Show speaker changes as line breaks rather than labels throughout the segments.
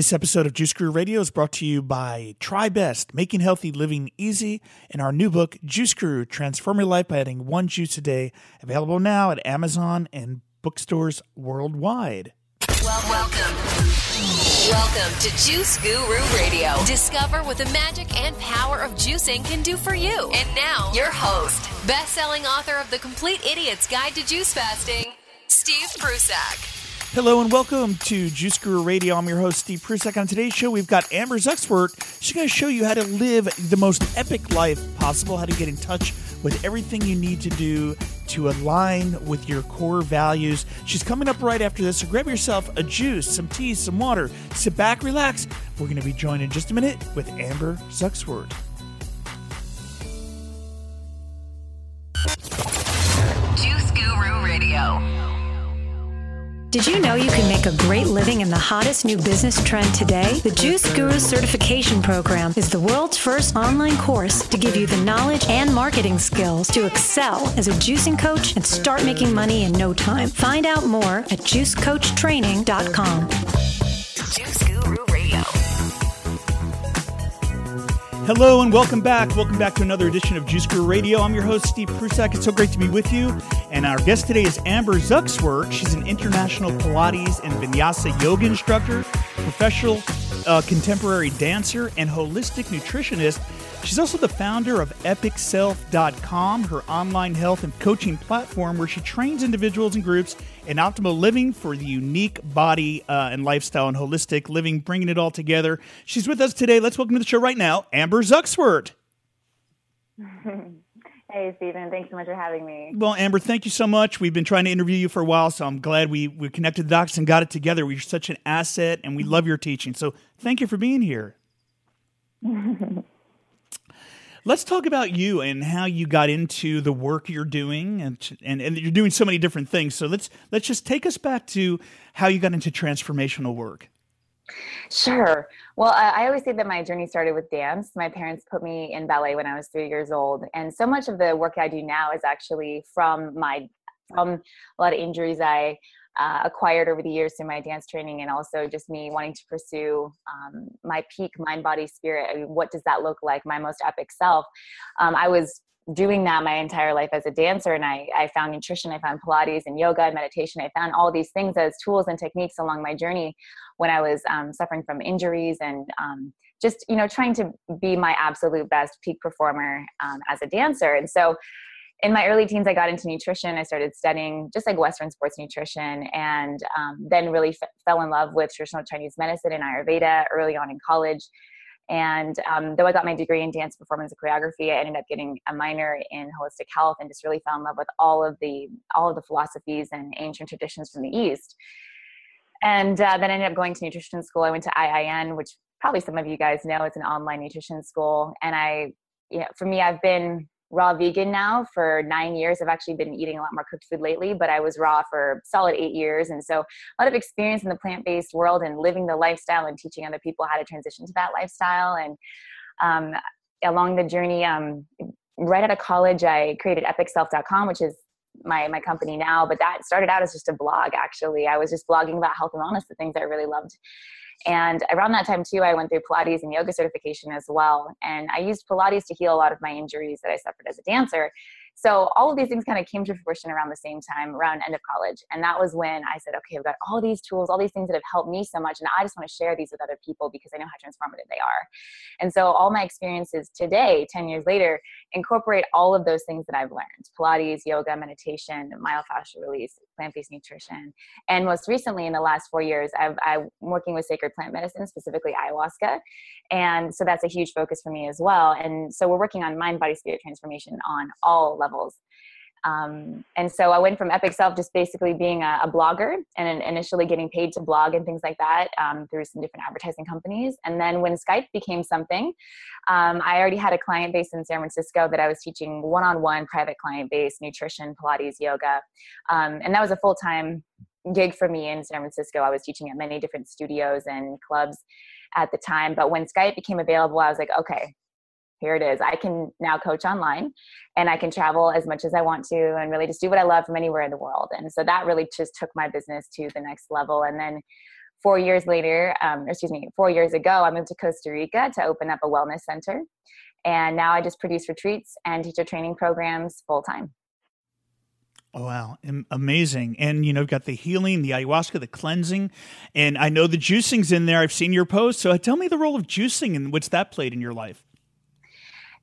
This episode of Juice Guru Radio is brought to you by TriBest, making healthy living easy, and our new book, Juice Guru Transform Your Life by Adding One Juice a Day, available now at Amazon and bookstores worldwide.
Well, welcome. Welcome to Juice Guru Radio. Discover what the magic and power of juicing can do for you. And now, your host, best-selling author of The Complete Idiot's Guide to Juice Fasting, Steve Prussack.
Hello and welcome to Juice Guru Radio. I'm your host, Steve Prussack. On today's show, we've got Amber Zuckswert. She's going to show you how to live the most epic life possible, how to get in touch with everything you need to do to align with your core values. She's coming up right after this, so grab yourself a juice, some tea, some water, sit back, relax. We're going to be joined in just a minute with Amber Zuckswert.
Juice Guru Radio.
Did you know you can make a great living in the hottest new business trend today? The Juice Guru Certification Program is the world's first online course to give you the knowledge and marketing skills to excel as a juicing coach and start making money in no time. Find out more at juicecoachtraining.com.
Juice
Hello and welcome back. Welcome back to another edition of Juice Guru Radio. I'm your host, Steve Prussack. It's so great to be with you. And our guest today is Amber Zuckswert. She's an international Pilates and Vinyasa yoga instructor, professional uh, contemporary dancer, and holistic nutritionist. She's also the founder of EpicSelf.com, her online health and coaching platform where she trains individuals and groups in optimal living for the unique body uh, and lifestyle and holistic living, bringing it all together. She's with us today. Let's welcome to the show right now, Amber Zuckswert.
Hey, Stephen. Thanks so much for having me.
Well, Amber, thank you so much. We've been trying to interview you for a while, so I'm glad we, we connected the dots and got it together. You're such an asset, and we love your teaching. So thank you for being here. Let's talk about you and how you got into the work you're doing, and, and and you're doing so many different things. So let's let's just take us back to how you got into transformational work.
Sure. Well, I, I always say that my journey started with dance. My parents put me in ballet when I was three years old, and so much of the work I do now is actually from my from a lot of injuries I uh, acquired over the years through my dance training, and also just me wanting to pursue um, my peak mind, body, spirit. I mean, what does that look like? My most epic self. Um, I was doing that my entire life as a dancer and I, I found nutrition i found pilates and yoga and meditation i found all these things as tools and techniques along my journey when i was um, suffering from injuries and um, just you know trying to be my absolute best peak performer um, as a dancer and so in my early teens i got into nutrition i started studying just like western sports nutrition and um, then really f- fell in love with traditional chinese medicine and ayurveda early on in college and um, though I got my degree in dance performance and choreography, I ended up getting a minor in holistic health and just really fell in love with all of the all of the philosophies and ancient traditions from the East. And uh, then I ended up going to nutrition school. I went to IIN, which probably some of you guys know, it's an online nutrition school. And I, know, for me, I've been raw vegan now for nine years. I've actually been eating a lot more cooked food lately, but I was raw for solid eight years. And so a lot of experience in the plant based world and living the lifestyle and teaching other people how to transition to that lifestyle. And um, along the journey, um, right out of college, I created epicself.com, which is my my company now but that started out as just a blog actually i was just blogging about health and wellness the things i really loved and around that time, too, I went through Pilates and yoga certification as well. And I used Pilates to heal a lot of my injuries that I suffered as a dancer. So all of these things kind of came to fruition around the same time, around end of college. And that was when I said, okay, I've got all these tools, all these things that have helped me so much. And I just want to share these with other people because I know how transformative they are. And so all my experiences today, 10 years later, incorporate all of those things that I've learned Pilates, yoga, meditation, myofascial release, plant based nutrition. And most recently, in the last four years, I've, I'm working with sacred plant medicine, specifically ayahuasca. And so that's a huge focus for me as well. And so we're working on mind, body, spirit transformation on all levels. Um, and so I went from Epic Self just basically being a, a, blogger and initially getting paid to blog and things like that um, through some different advertising companies. And then when Skype became something, um, I already had a client base in San Francisco that I was teaching one on one private client base, nutrition, Pilates, yoga. Um, and that was a full time gig for me in San Francisco. I was teaching at many different studios and clubs at the time. But when Skype became available, I was like, okay, here it is. I can now coach online and I can travel as much as I want to and really just do what I love from anywhere in the world. And so that really just took my business to the next level. And then four years later, um, excuse me, four years ago, I moved to Costa Rica to open up a wellness center. And now I just produce retreats and teacher training programs full time.
Oh, wow. Amazing. And, you know, got the healing, the ayahuasca, the cleansing. And I know the juicing's in there. I've seen your post. So tell me the role of juicing and what's that played in your life?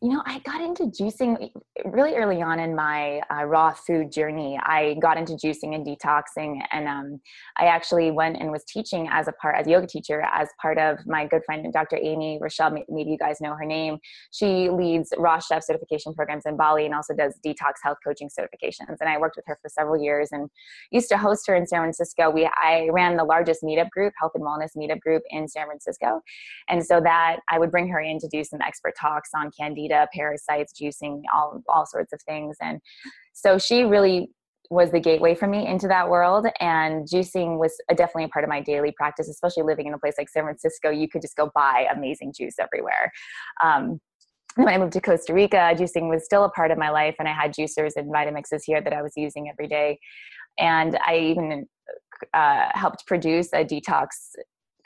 You know, I got into juicing really early on in my uh, raw food journey. I got into juicing and detoxing, and um, I actually went and was teaching as a part, as a yoga teacher, as part of my good friend Dr. Amy Rochelle. Maybe you guys know her name. She leads raw chef certification programs in Bali and also does detox health coaching certifications. And I worked with her for several years and used to host her in San Francisco. We I ran the largest meetup group, health and wellness meetup group in San Francisco, and so that I would bring her in to do some expert talks on candida candida, parasites, juicing, all all sorts of things. And so she really was the gateway for me into that world and juicing was definitely a part of my daily practice especially living in a place like san francisco you could just go buy amazing juice everywhere um, when I moved to Costa Rica, juicing was still a part of my life, and I had juicers and Vitamixes here that I was using every day. And I even uh, helped produce a detox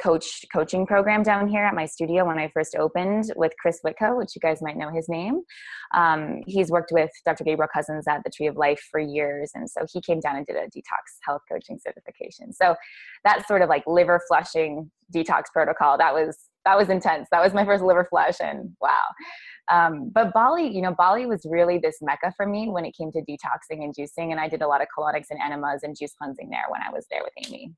coach coaching program down here at my studio when I first opened with Chris Whitco, which you guys might know his name. Um, he's worked with Dr. Gabriel Cousens at the Tree of Life for years, and so he came down and did a detox health coaching certification. So that sort of like liver flushing detox protocol that was that was intense. That was my first liver flush, and wow. Um, but Bali, you know, Bali was really this mecca for me when it came to detoxing and juicing, and I did a lot of colonics and enemas and juice cleansing there when I was there with Amy.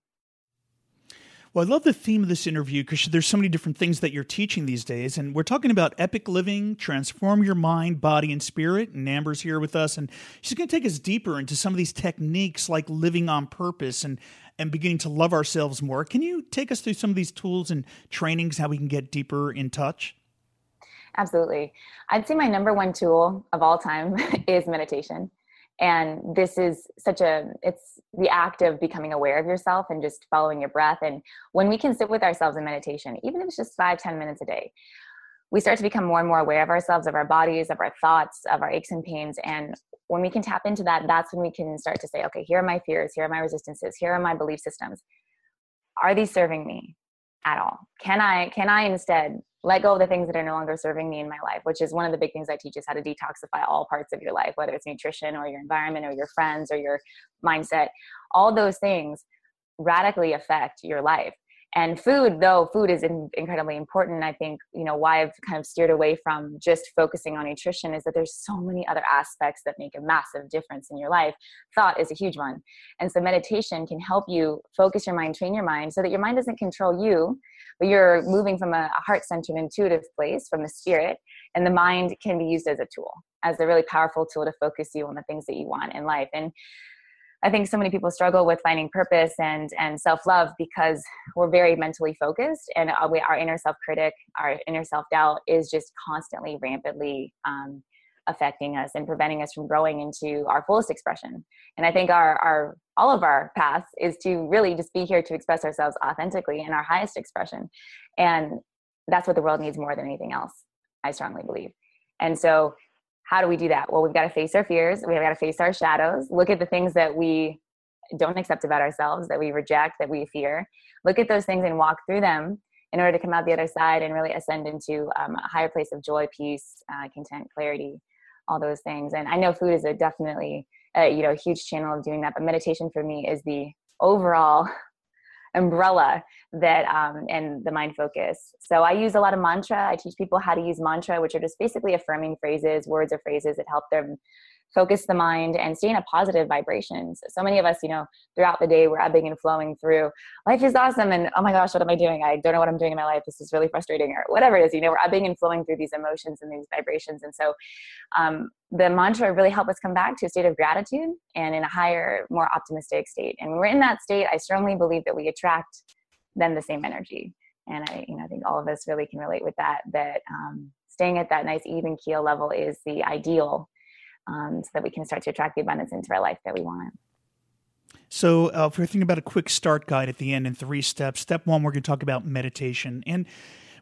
Well, I love the theme of this interview because there's so many different things that you're teaching these days. And we're talking about epic living, transform your mind, body, and spirit. And Amber's here with us. And she's going to take us deeper into some of these techniques like living on purpose and, and beginning to love ourselves more. Can you take us through some of these tools and trainings, how we can get deeper in touch?
Absolutely. I'd say my number one tool of all time is meditation and this is such a it's the act of becoming aware of yourself and just following your breath. And when we can sit with ourselves in meditation even if it's just five ten minutes a day we start to become more and more aware of ourselves of our bodies of our thoughts of our aches and pains. And when we can tap into that that's when we can start to say okay here are my fears here are my resistances here are my belief systems. Are these serving me at all? Can i can i instead let go of the things that are no longer serving me in my life, which is one of the big things I teach is how to detoxify all parts of your life, whether it's nutrition or your environment or your friends or your mindset. All those things radically affect your life and food though food is in, incredibly important. I think you know why i've kind of steered away from just focusing on nutrition is that there's so many other aspects that make a massive difference in your life. Thought is a huge one. And so meditation can help you focus your mind train your mind so that your mind doesn't control you but you're moving from a heart-centered intuitive place from the spirit and the mind can be used as a tool as a really powerful tool to focus you on the things that you want in life. And I think so many people struggle with finding purpose and and self love because we're very mentally focused, and our, we, our inner self critic, our inner self doubt, is just constantly, rampantly um, affecting us and preventing us from growing into our fullest expression. And I think our our all of our paths is to really just be here to express ourselves authentically in our highest expression, and that's what the world needs more than anything else. I strongly believe. And so how do we do that? Well, we've got to face our fears. We've got to face our shadows. Look at the things that we don't accept about ourselves, that we reject, that we fear. Look at those things and walk through them in order to come out the other side and really ascend into um, a higher place of joy, peace, uh, content, clarity, all those things. And I know food is a definitely, a, you know, huge channel of doing that. But meditation for me is the overall umbrella that um, and the mind focus. So i use a lot of mantra. I teach people how to use mantra which are just basically affirming phrases words or phrases that help them focus the mind and stay in a positive vibrations. So many of us, you know, throughout the day, we're ebbing and flowing through life is awesome. And oh my gosh, what am I doing? I don't know what I'm doing in my life. This is really frustrating or whatever it is, you know, we're ebbing and flowing through these emotions and these vibrations. And so um, the mantra really help us come back to a state of gratitude and in a higher, more optimistic state. And when we're in that state, I strongly believe that we attract then the same energy. And I, you know, I think all of us really can relate with that, that um, staying at that nice even keel level is the ideal um, so that we can start to attract the abundance into our life that we want.
So, uh, if we're thinking about a quick start guide at the end in three steps, step one, we're going to talk about meditation. And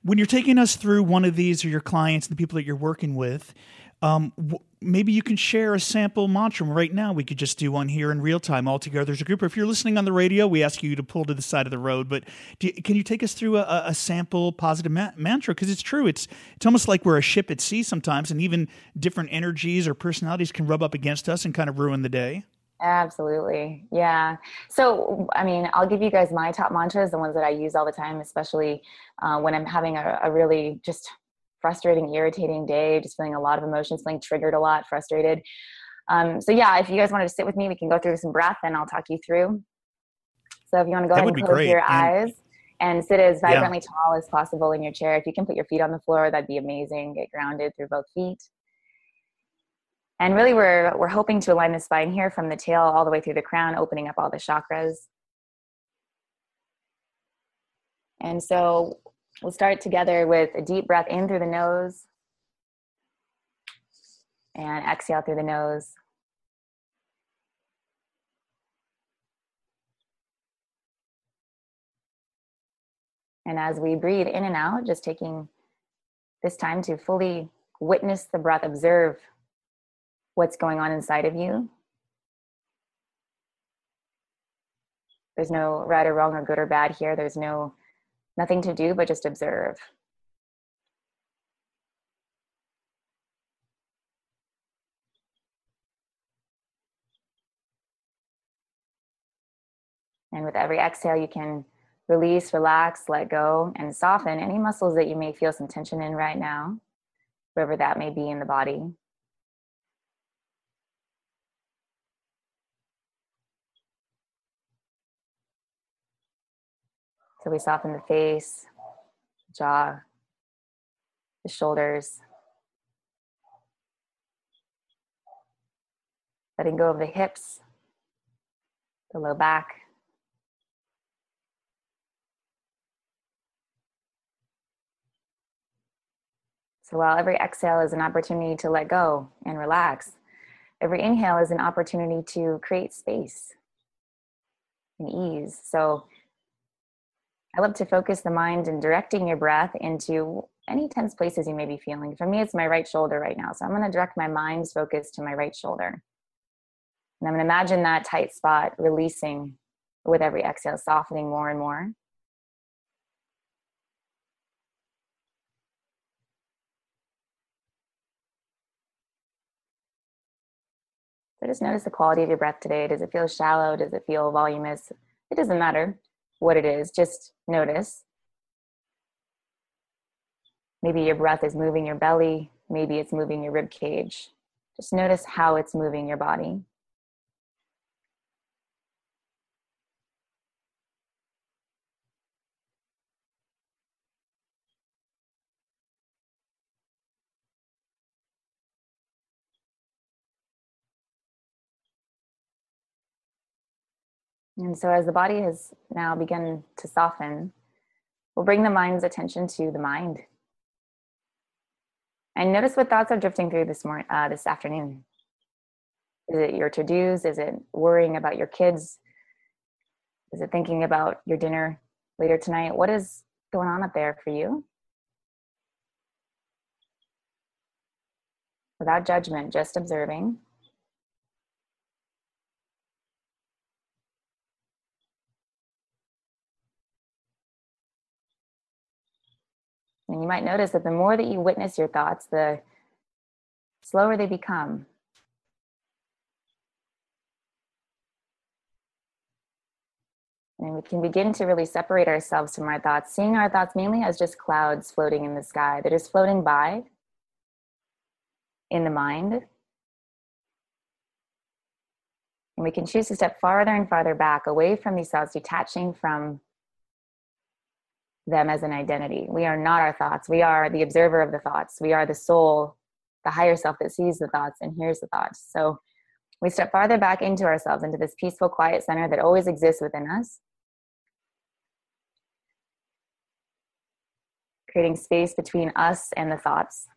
when you're taking us through one of these or your clients, the people that you're working with, Um, w- maybe you can share a sample mantra right now. We could just do one here in real time all together as a group. Or if you're listening on the radio, we ask you to pull to the side of the road. But you, can you take us through a, a sample positive ma- mantra? Because it's true. It's it's almost like we're a ship at sea sometimes, and even different energies or personalities can rub up against us and kind of ruin the day.
Absolutely. Yeah. So, I mean, I'll give you guys my top mantras, the ones that I use all the time, especially uh, when I'm having a, a, really just frustrating, irritating day, just feeling a lot of emotions, feeling triggered a lot, frustrated. Um, so, yeah, if you guys want to sit with me, we can go through some breath and I'll talk you through. So, if you want to go
that
ahead and close
great.
your
and-
eyes and sit as vibrantly
Yeah.
tall as possible in your chair. If you can put your feet on the floor, that'd be amazing. Get grounded through both feet. And really, we're, we're hoping to align the spine here from the tail all the way through the crown, opening up all the chakras. And so we'll start together with a deep breath in through the nose and exhale through the nose. And as we breathe in and out, just taking this time to fully witness the breath, observe what's going on inside of you. There's no right or wrong or good or bad here. There's no nothing to do but just observe. And with every exhale, you can release, relax, let go, and soften any muscles that you may feel some tension in right now, wherever that may be in the body. So we soften the face, jaw, the shoulders, letting go of the hips, the low back. So while every exhale is an opportunity to let go and relax, every inhale is an opportunity to create space and ease. So I love to focus the mind and directing your breath into any tense places you may be feeling. For me, it's my right shoulder right now. So I'm going to direct my mind's focus to my right shoulder. And I'm going to imagine that tight spot releasing with every exhale, softening more and more. So just notice the quality of your breath today. Does it feel shallow? Does it feel voluminous? It doesn't matter what it is, just notice. Maybe your breath is moving your belly, maybe it's moving your rib cage. Just notice how it's moving your body. And so, as the body has now begun to soften, we'll bring the mind's attention to the mind. And notice what thoughts are drifting through this morning, uh, this afternoon. Is it your to dos? Is it worrying about your kids? Is it thinking about your dinner later tonight? What is going on up there for you? Without judgment, just observing. And you might notice that the more that you witness your thoughts, the slower they become. And we can begin to really separate ourselves from our thoughts, seeing our thoughts mainly as just clouds floating in the sky. They're floating by in the mind. And we can choose to step farther and farther back away from these thoughts, detaching from them as an identity. We are not our thoughts. We are the observer of the thoughts. We are the soul, the higher self that sees the thoughts and hears the thoughts. So we step farther back into ourselves, into this peaceful, quiet center that always exists within us. Creating space between us and the thoughts.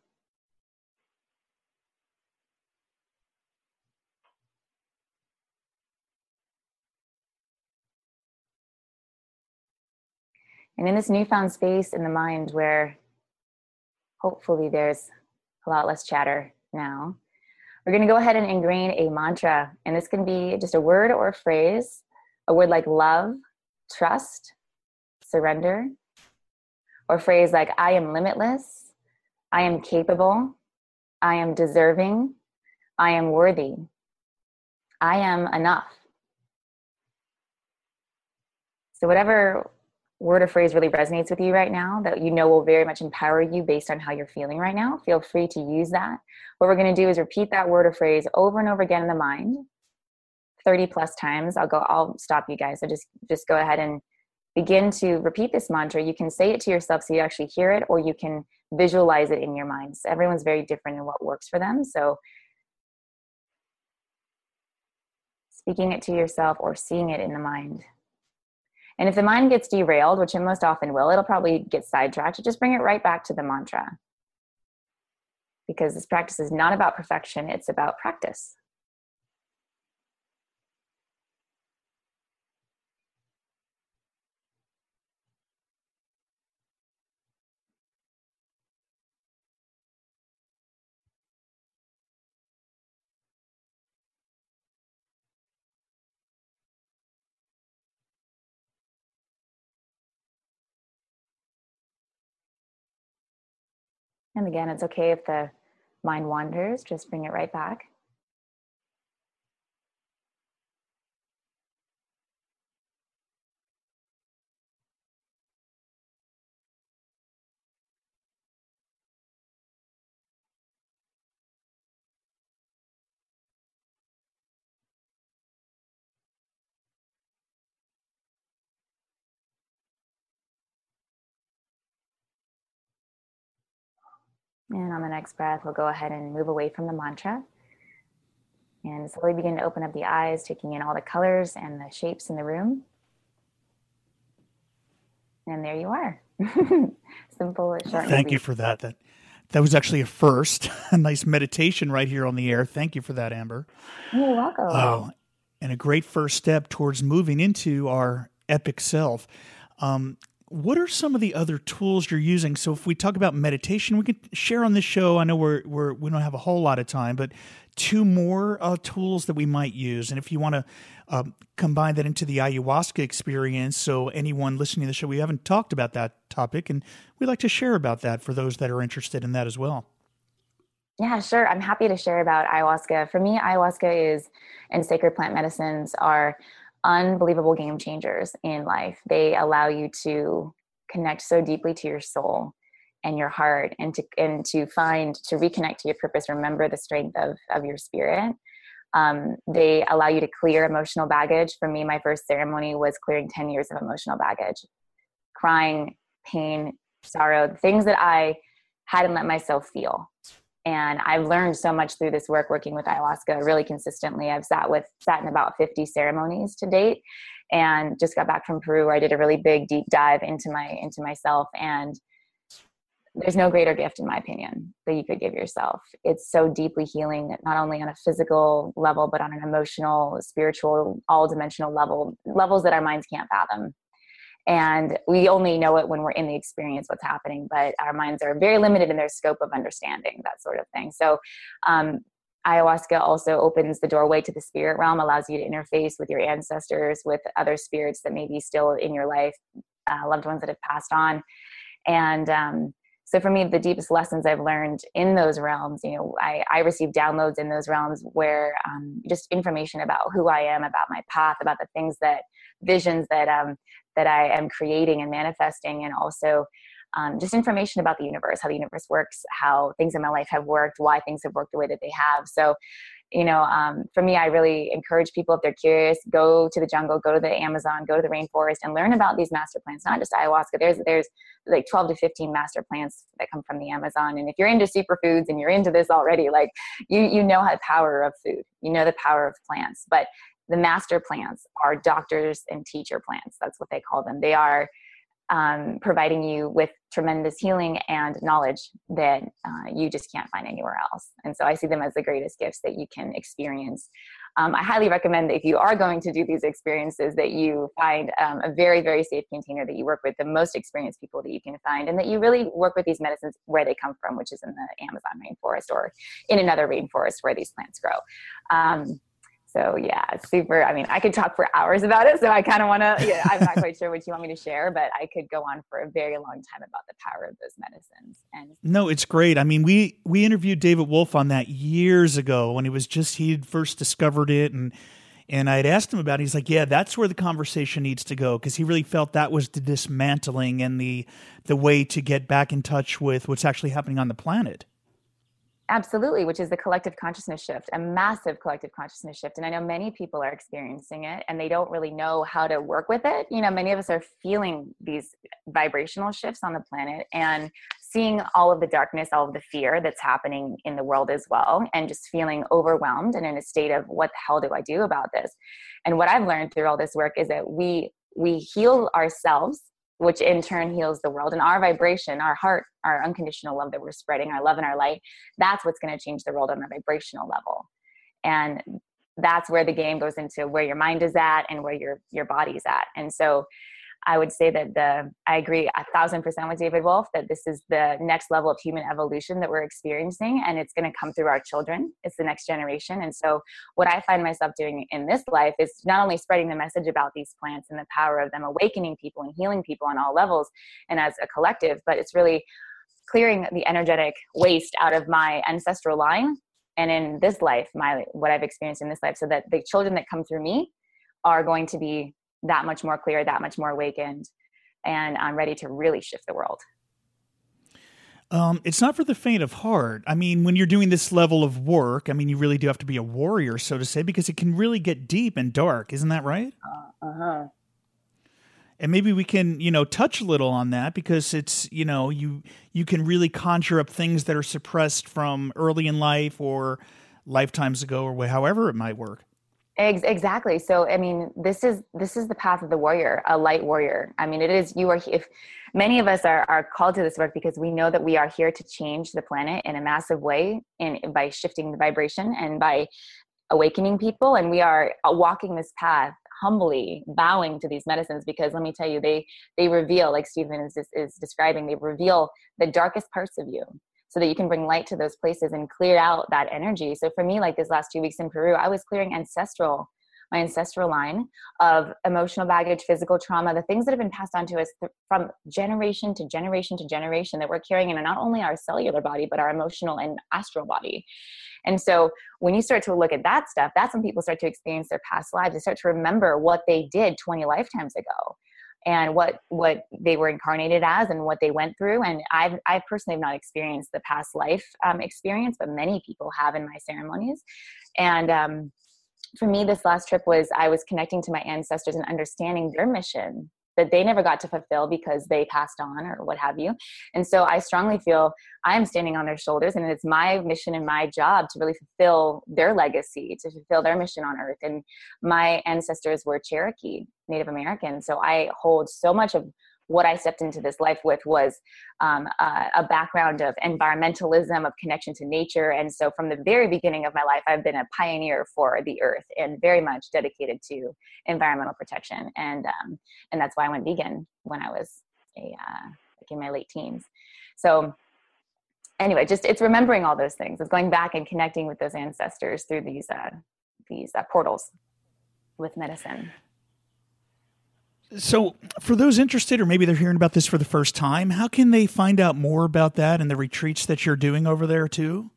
And in this newfound space in the mind where hopefully there's a lot less chatter now. We're going to go ahead and ingrain a mantra, and this can be just a word or a phrase, a word like love, trust, surrender, or a phrase like I am limitless, I am capable, I am deserving, I am worthy, I am enough. So, whatever word or phrase really resonates with you right now that you know will very much empower you based on how you're feeling right now, feel free to use that. What we're going to do is repeat that word or phrase over and over again in the mind 30 plus times. I'll go I'll stop you guys. So just just go ahead and begin to repeat this mantra. You can say it to yourself so you actually hear it or you can visualize it in your mind. So everyone's very different in what works for them. So speaking it to yourself or seeing it in the mind. And if the mind gets derailed, which it most often will, it'll probably get sidetracked. Just bring it right back to the mantra. Because this practice is not about perfection, it's about practice. And again, it's okay if the mind wanders, just bring it right back. And on the next breath, we'll go ahead and move away from the mantra and slowly begin to open up the eyes, taking in all the colors and the shapes in the room. And there you are. Simple, short.
Thank you for that. That that was actually a first, a nice meditation right here on the air. Thank you for that, Amber.
You're welcome.
Oh, and a great first step towards moving into our epic self. Um, what are some of the other tools you're using? So if we talk about meditation, we can share on this show. I know we're, we're we don't have a whole lot of time, but two more uh, tools that we might use. And if you want to uh, combine that into the ayahuasca experience, so anyone listening to the show, we haven't talked about that topic, and we'd like to share about that for those that are interested in that as well.
Yeah, sure. I'm happy to share about ayahuasca. For me, ayahuasca is and sacred plant medicines are unbelievable game changers in life. They allow you to connect so deeply to your soul and your heart and to and to find to reconnect to your purpose remember the strength of of your spirit. Um, they allow you to clear emotional baggage. For me my first ceremony was clearing 10 years of emotional baggage crying pain sorrow things that i hadn't let myself feel and i've learned so much through this work working with ayahuasca really consistently. I've sat with sat in about 50 ceremonies to date and just got back from peru where i did a really big deep dive into my into myself. And there's no greater gift in my opinion that you could give yourself. It's so deeply healing not only on a physical level but on an emotional spiritual all dimensional level levels that our minds can't fathom and we only know it when we're in the experience what's happening but our minds are very limited in their scope of understanding that sort of thing. So um, ayahuasca also opens the doorway to the spirit realm allows you to interface with your ancestors with other spirits that may be still in your life uh, loved ones that have passed on. And um, so for me the deepest lessons i've learned in those realms you know i, I receive downloads in those realms where um, just information about who i am about my path about the things that visions that um, that I am creating and manifesting, and also um, just information about the universe, how the universe works, how things in my life have worked, why things have worked the way that they have. So, you know, um, for me, I really encourage people if they're curious, go to the jungle, go to the Amazon, go to the rainforest, and learn about these master plants. Not just ayahuasca. There's there's like 12 to 15 master plants that come from the Amazon. And if you're into superfoods and you're into this already, like you you know the power of food, you know the power of plants, but the master plants are doctors and teacher plants. That's what they call them. They are um, providing you with tremendous healing and knowledge that uh, you just can't find anywhere else. And so I see them as the greatest gifts that you can experience um, I highly recommend that if you are going to do these experiences, that you find um, a very, very safe container that you work with the most experienced people that you can find, and that you really work with these medicines where they come from, which is in the Amazon rainforest or in another rainforest where these plants grow. So yeah, super. I mean, I could talk for hours about it. So I kind of want to. Yeah, I'm not quite sure what you want me to share, but I could go on for a very long time about the power of those medicines. And
no, it's great. I mean, we we interviewed David Wolfe on that years ago when it was just he had first discovered it, and and I had asked him about. it. He's like, yeah, that's where the conversation needs to go because he really felt that was the dismantling and the the way to get back in touch with what's actually happening on the planet.
Absolutely, which is the collective consciousness shift, a massive collective consciousness shift. And I know many people are experiencing it and they don't really know how to work with it. You know, many of us are feeling these vibrational shifts on the planet and seeing all of the darkness, all of the fear that's happening in the world as well, and just feeling overwhelmed and in a state of what the hell do I do about this? And what I've learned through all this work is that we we heal ourselves which in turn heals the world. And our vibration, our heart, our unconditional love that we're spreading, our love and our light, that's what's going to change the world on a vibrational level. And that's where the game goes into where your mind is at and where your your body's at. And so I would say that the I agree a thousand percent with David Wolfe that this is the next level of human evolution that we're experiencing, and it's going to come through our children. It's the next generation, and so what I find myself doing in this life is not only spreading the message about these plants and the power of them awakening people and healing people on all levels, and as a collective, but it's really clearing the energetic waste out of my ancestral line and in this life my what i've experienced in this life so that the children that come through me are going to be that much more clear, that much more awakened, and I'm ready to really shift the world.
Um, it's not for the faint of heart. I mean, when you're doing this level of work, I mean, you really do have to be a warrior, so to say, because it can really get deep and dark. Isn't that right? Uh huh. And maybe we can, you know, touch a little on that because it's, you know, you you can really conjure up things that are suppressed from early in life or lifetimes ago or however it might work.
Exactly. So, I mean, this is this is the path of the warrior, a light warrior. I mean, it is you are. If many of us are are called to this work because we know that we are here to change the planet in a massive way, and by shifting the vibration and by awakening people, and we are uh, walking this path humbly, bowing to these medicines because let me tell you, they they reveal, like Stephen is is describing, they reveal the darkest parts of you so that you can bring light to those places and clear out that energy. So for me, like this last two weeks in Peru, I was clearing ancestral, my ancestral line of emotional baggage, physical trauma, the things that have been passed on to us th- from generation to generation to generation that we're carrying in not only our cellular body, but our emotional and astral body. And so when you start to look at that stuff, that's when people start to experience their past lives. They start to remember what they did 20 lifetimes ago and what what they were incarnated as and what they went through. And i've i personally have not experienced the past life um, experience but many people have in my ceremonies. And um, for me this last trip was i was connecting to my ancestors and understanding their mission that they never got to fulfill because they passed on or what have you. And so I strongly feel I am standing on their shoulders and it's my mission and my job to really fulfill their legacy, to fulfill their mission on earth. And my ancestors were Cherokee, Native American. So I hold so much of what I stepped into this life with was um, a, a, background of environmentalism, of connection to nature. And so from the very beginning of my life, I've been a pioneer for the earth and very much dedicated to environmental protection. And, um, and that's why I went vegan when I was a, uh, like in my late teens. So anyway, just it's remembering all those things. It's going back and connecting with those ancestors through these, uh, these uh, portals with medicine.
So, for those interested, or maybe they're hearing about this for the first time, how can they find out more about that and the retreats that you're doing over there too?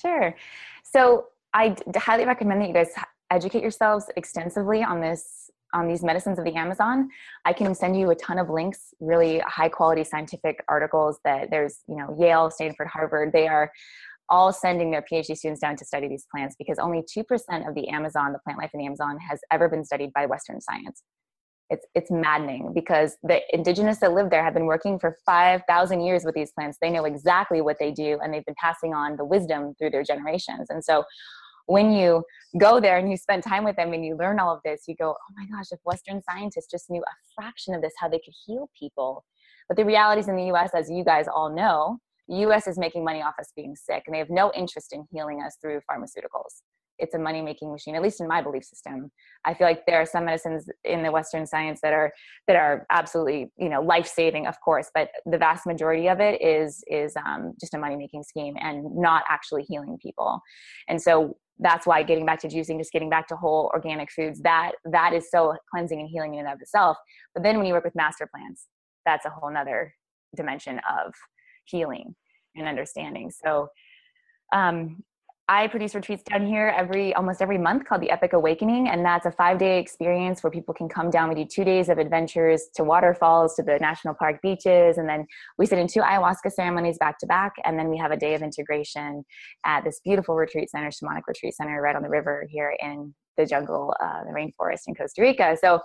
Sure. So, I highly recommend that you guys educate yourselves extensively on this on these medicines of the Amazon. I can send you a ton of links, really high quality scientific articles that there's, you know, Yale, Stanford, Harvard, they are all sending their PhD students down to study these plants because only 2% of the Amazon, the plant life in the Amazon, has ever been studied by Western science it's it's maddening because the indigenous that live there have been working for 5000 years with these plants. They know exactly what they do and they've been passing on the wisdom through their generations. And so when you go there and you spend time with them and you learn all of this you go oh my gosh if western scientists just knew a fraction of this how they could heal people. But the realities in the us as you guys all know the us is making money off us being sick and they have no interest in healing us through pharmaceuticals it's a money making machine at least in my belief system. I feel like there are some medicines in the western science that are that are absolutely you know life saving of course but the vast majority of it is is um, just a money making scheme and not actually healing people. And so that's why getting back to juicing just getting back to whole organic foods that that is so cleansing and healing in and of itself. But then when you work with master plants that's a whole nother dimension of healing and understanding. So um, I produce retreats down here every almost every month called the Epic Awakening, and that's a five day experience where people can come down. We do two days of adventures to waterfalls, to the national park beaches, and then we sit in two ayahuasca ceremonies back to back, and then we have a day of integration at this beautiful retreat center, Shamanic Retreat Center, right on the river here in the jungle, uh, the rainforest in Costa Rica. So,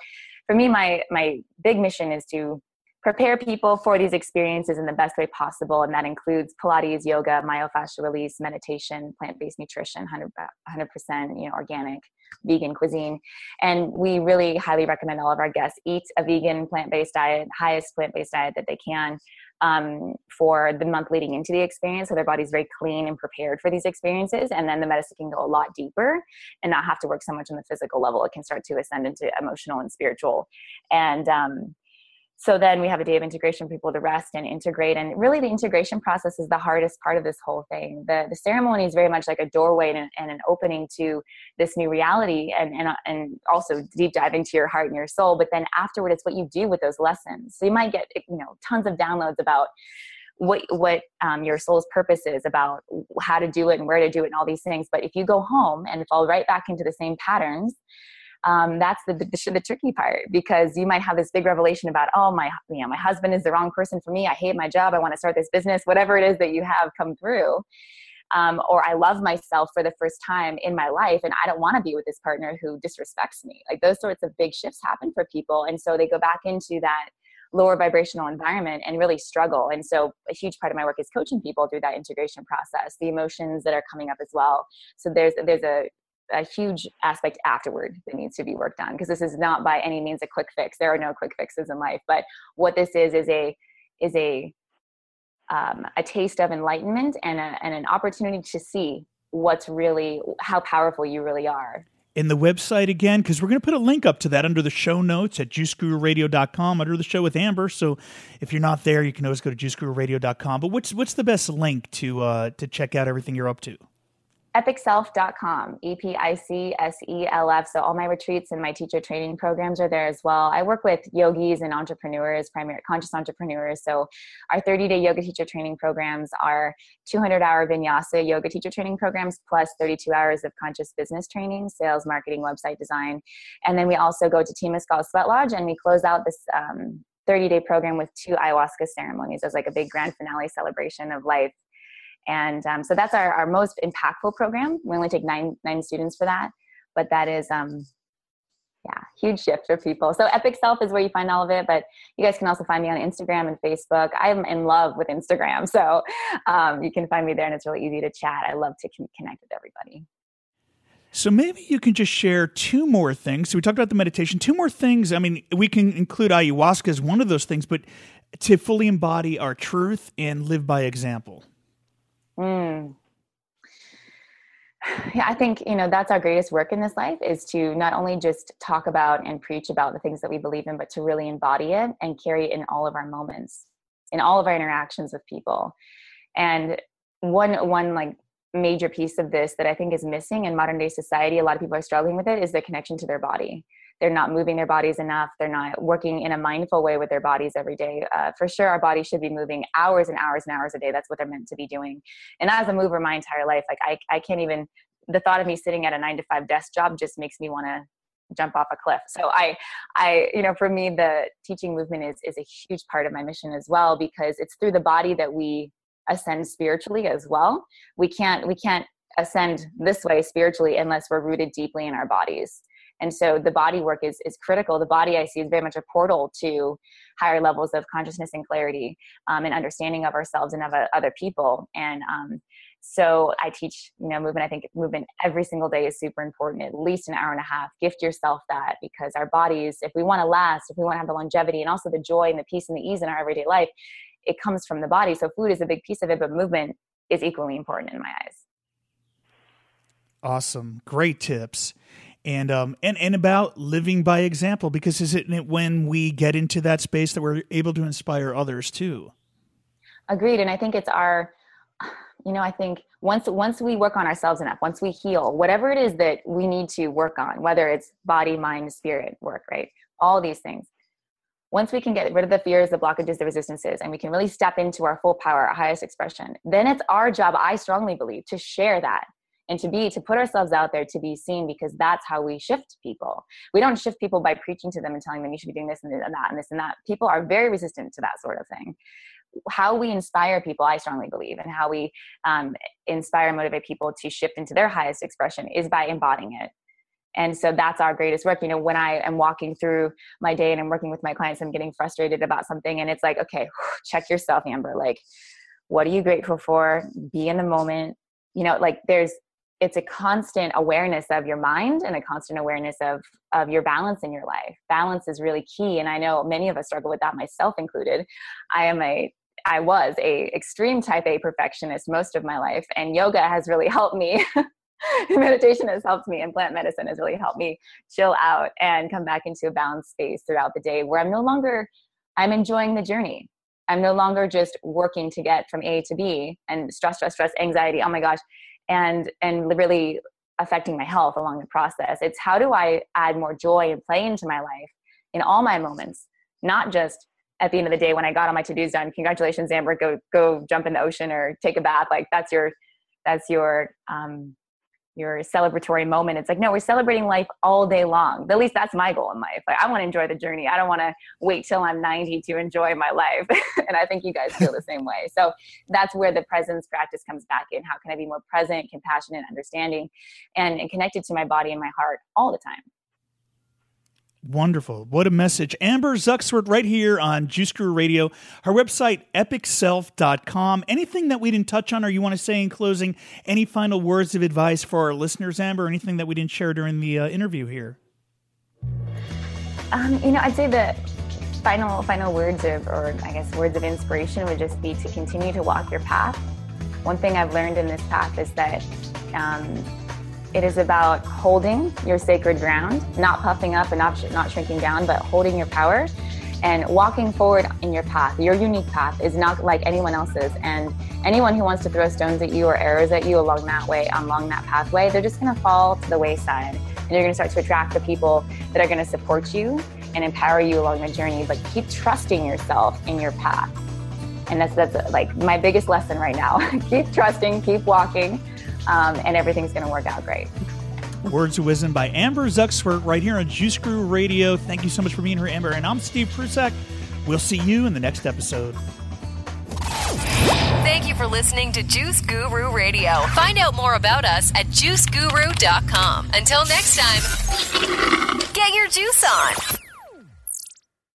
for me, my my big mission is to prepare people for these experiences in the best way possible and that includes pilates yoga myofascial release meditation plant-based nutrition 100, 100% you know organic vegan cuisine. And we really highly recommend all of our guests eat a vegan plant-based diet highest plant-based diet that they can um, for the month leading into the experience so their body's very clean and prepared for these experiences and then the medicine can go a lot deeper and not have to work so much on the physical level. It can start to ascend into emotional and spiritual. And um, so then we have a day of integration for people to rest and integrate. And really the integration process is the hardest part of this whole thing. The, the ceremony is very much like a doorway and, and an opening to this new reality and, and, and also deep dive into your heart and your soul. But then afterward it's what you do with those lessons. So you might get you know tons of downloads about what what um, your soul's purpose is about how to do it and where to do it and all these things. But if you go home and fall right back into the same patterns um, that's the, the, the tricky part because you might have this big revelation about oh my you know my husband is the wrong person for me i hate my job i want to start this business whatever it is that you have come through um, or I love myself for the first time in my life and I don't want to be with this partner who disrespects me. Like those sorts of big shifts happen for people. And so they go back into that lower vibrational environment and really struggle. And so a huge part of my work is coaching people through that integration process, the emotions that are coming up as well. So there's there's a a huge aspect afterward that needs to be worked on because this is not by any means a quick fix. There are no quick fixes in life, but what this is is a is a um, a taste of enlightenment and, a, and an opportunity to see what's really how powerful you really are.
In the website again because we're going to put a link up to that under the show notes at juicegururadio.com under the show with amber. So if you're not there you can always go to juicegururadio.com but what's what's the best link to uh, to check out everything you're up to
epicself.com e-p-i-c-s-e-l-f so all my retreats and my teacher training programs are there as well. I work with yogis and entrepreneurs primary conscious entrepreneurs. So our 30-day yoga teacher training programs are 200 hour vinyasa yoga teacher training programs plus 32 hours of conscious business training sales marketing website design. And then we also go to Temazcal sweat lodge and we close out this um, 30 day program with two ayahuasca ceremonies as like a big grand finale celebration of life and um, so that's our, our most impactful program. We only take nine, nine students for that, but that is, um, yeah, huge shift for people. So Epic Self is where you find all of it, but you guys can also find me on Instagram and Facebook. I'm in love with Instagram. So um, you can find me there and it's really easy to chat. I love to connect with everybody.
So maybe you can just share two more things. So we talked about the meditation, two more things. I mean, we can include ayahuasca as one of those things, but to fully embody our truth and live by example. Mm.
Yeah, I think, you know, that's our greatest work in this life is to not only just talk about and preach about the things that we believe in, but to really embody it and carry it in all of our moments, in all of our interactions with people. And one, one like major piece of this that I think is missing in modern day society, a lot of people are struggling with it, is the connection to their body they're not moving their bodies enough. They're not working in a mindful way with their bodies every day. Uh, for sure our bodies should be moving hours and hours and hours a day. That's what they're meant to be doing. And as a mover my entire life like i, I can't even the thought of me sitting at a nine to five desk job just makes me want to jump off a cliff. So i i you know for me the teaching movement is is a huge part of my mission as well because it's through the body that we ascend spiritually as well. We can't we can't ascend this way spiritually unless we're rooted deeply in our bodies and so the body work is is critical. The body i see is very much a portal to higher levels of consciousness and clarity um, and understanding of ourselves and of uh, other people. And um, so i teach you know movement i think movement every single day is super important at least an hour and a half. Gift yourself that because our bodies if we want to last if we want to have the longevity and also the joy and the peace and the ease in our everyday life it comes from the body. So food is a big piece of it but movement is equally important in my eyes.
Awesome. Great tips. And um and and about living by example because isn't it when we get into that space that we're able to inspire others too?
Agreed. And I think it's our you know, I think once once we work on ourselves enough, once we heal, whatever it is that we need to work on, whether it's body, mind, spirit work, right? All these things. Once we can get rid of the fears, the blockages, the resistances, and we can really step into our full power, our highest expression, then it's our job, I strongly believe, to share that and to be to put ourselves out there to be seen because that's how we shift people. We don't shift people by preaching to them and telling them you should be doing this and that and this and that. People are very resistant to that sort of thing. How we inspire people i strongly believe and how we um, inspire and motivate people to shift into their highest expression is by embodying it. And so that's our greatest work. You know when i am walking through my day and i'm working with my clients i'm getting frustrated about something and it's like okay check yourself amber. Like what are you grateful for? Be in the moment. You know like there's it's a constant awareness of your mind and a constant awareness of of your balance in your life. Balance is really key and i know many of us struggle with that myself included. I am a i was a extreme type a perfectionist most of my life and yoga has really helped me. Meditation has helped me and plant medicine has really helped me chill out and come back into a balanced space throughout the day where i'm no longer i'm enjoying the journey. I'm no longer just working to get from a to b and stress stress stress anxiety. Oh my gosh and and really affecting my health along the process. It's how do i add more joy and play into my life in all my moments not just at the end of the day when i got all my to-dos done congratulations amber go go jump in the ocean or take a bath. Like that's your that's your um, your celebratory moment. It's like, no, we're celebrating life all day long. At least that's my goal in life. Like, I want to enjoy the journey. I don't want to wait till I'm 90 to enjoy my life. and I think you guys feel the same way. So that's where the presence practice comes back in. How can I be more present, compassionate, understanding, and, and connected to my body and my heart all the time?
Wonderful. What a message. Amber Zuckswert right here on Juice Guru Radio. Her website, epicself.com. Anything that we didn't touch on or you want to say in closing? Any final words of advice for our listeners, Amber? Anything that we didn't share during the uh, interview here?
Um, you know, I'd say the final final words of, or I guess words of inspiration would just be to continue to walk your path. One thing I've learned in this path is that um, it is about holding your sacred ground, not puffing up and not, not shrinking down, but holding your power and walking forward in your path. Your unique path is not like anyone else's. And anyone who wants to throw stones at you or arrows at you along that way, along that pathway, they're just going to fall to the wayside. And you're going to start to attract the people that are going to support you and empower you along the journey. But keep trusting yourself in your path. And that's that's like my biggest lesson right now. keep trusting, keep walking, um, and everything's going to work out great.
Words of Wisdom by Amber Zuckswert right here on Juice Guru Radio. Thank you so much for being here, Amber. And I'm Steve Prussack. We'll see you in the next episode.
Thank you for listening to Juice Guru Radio. Find out more about us at juiceguru.com. Until next time, get your juice on.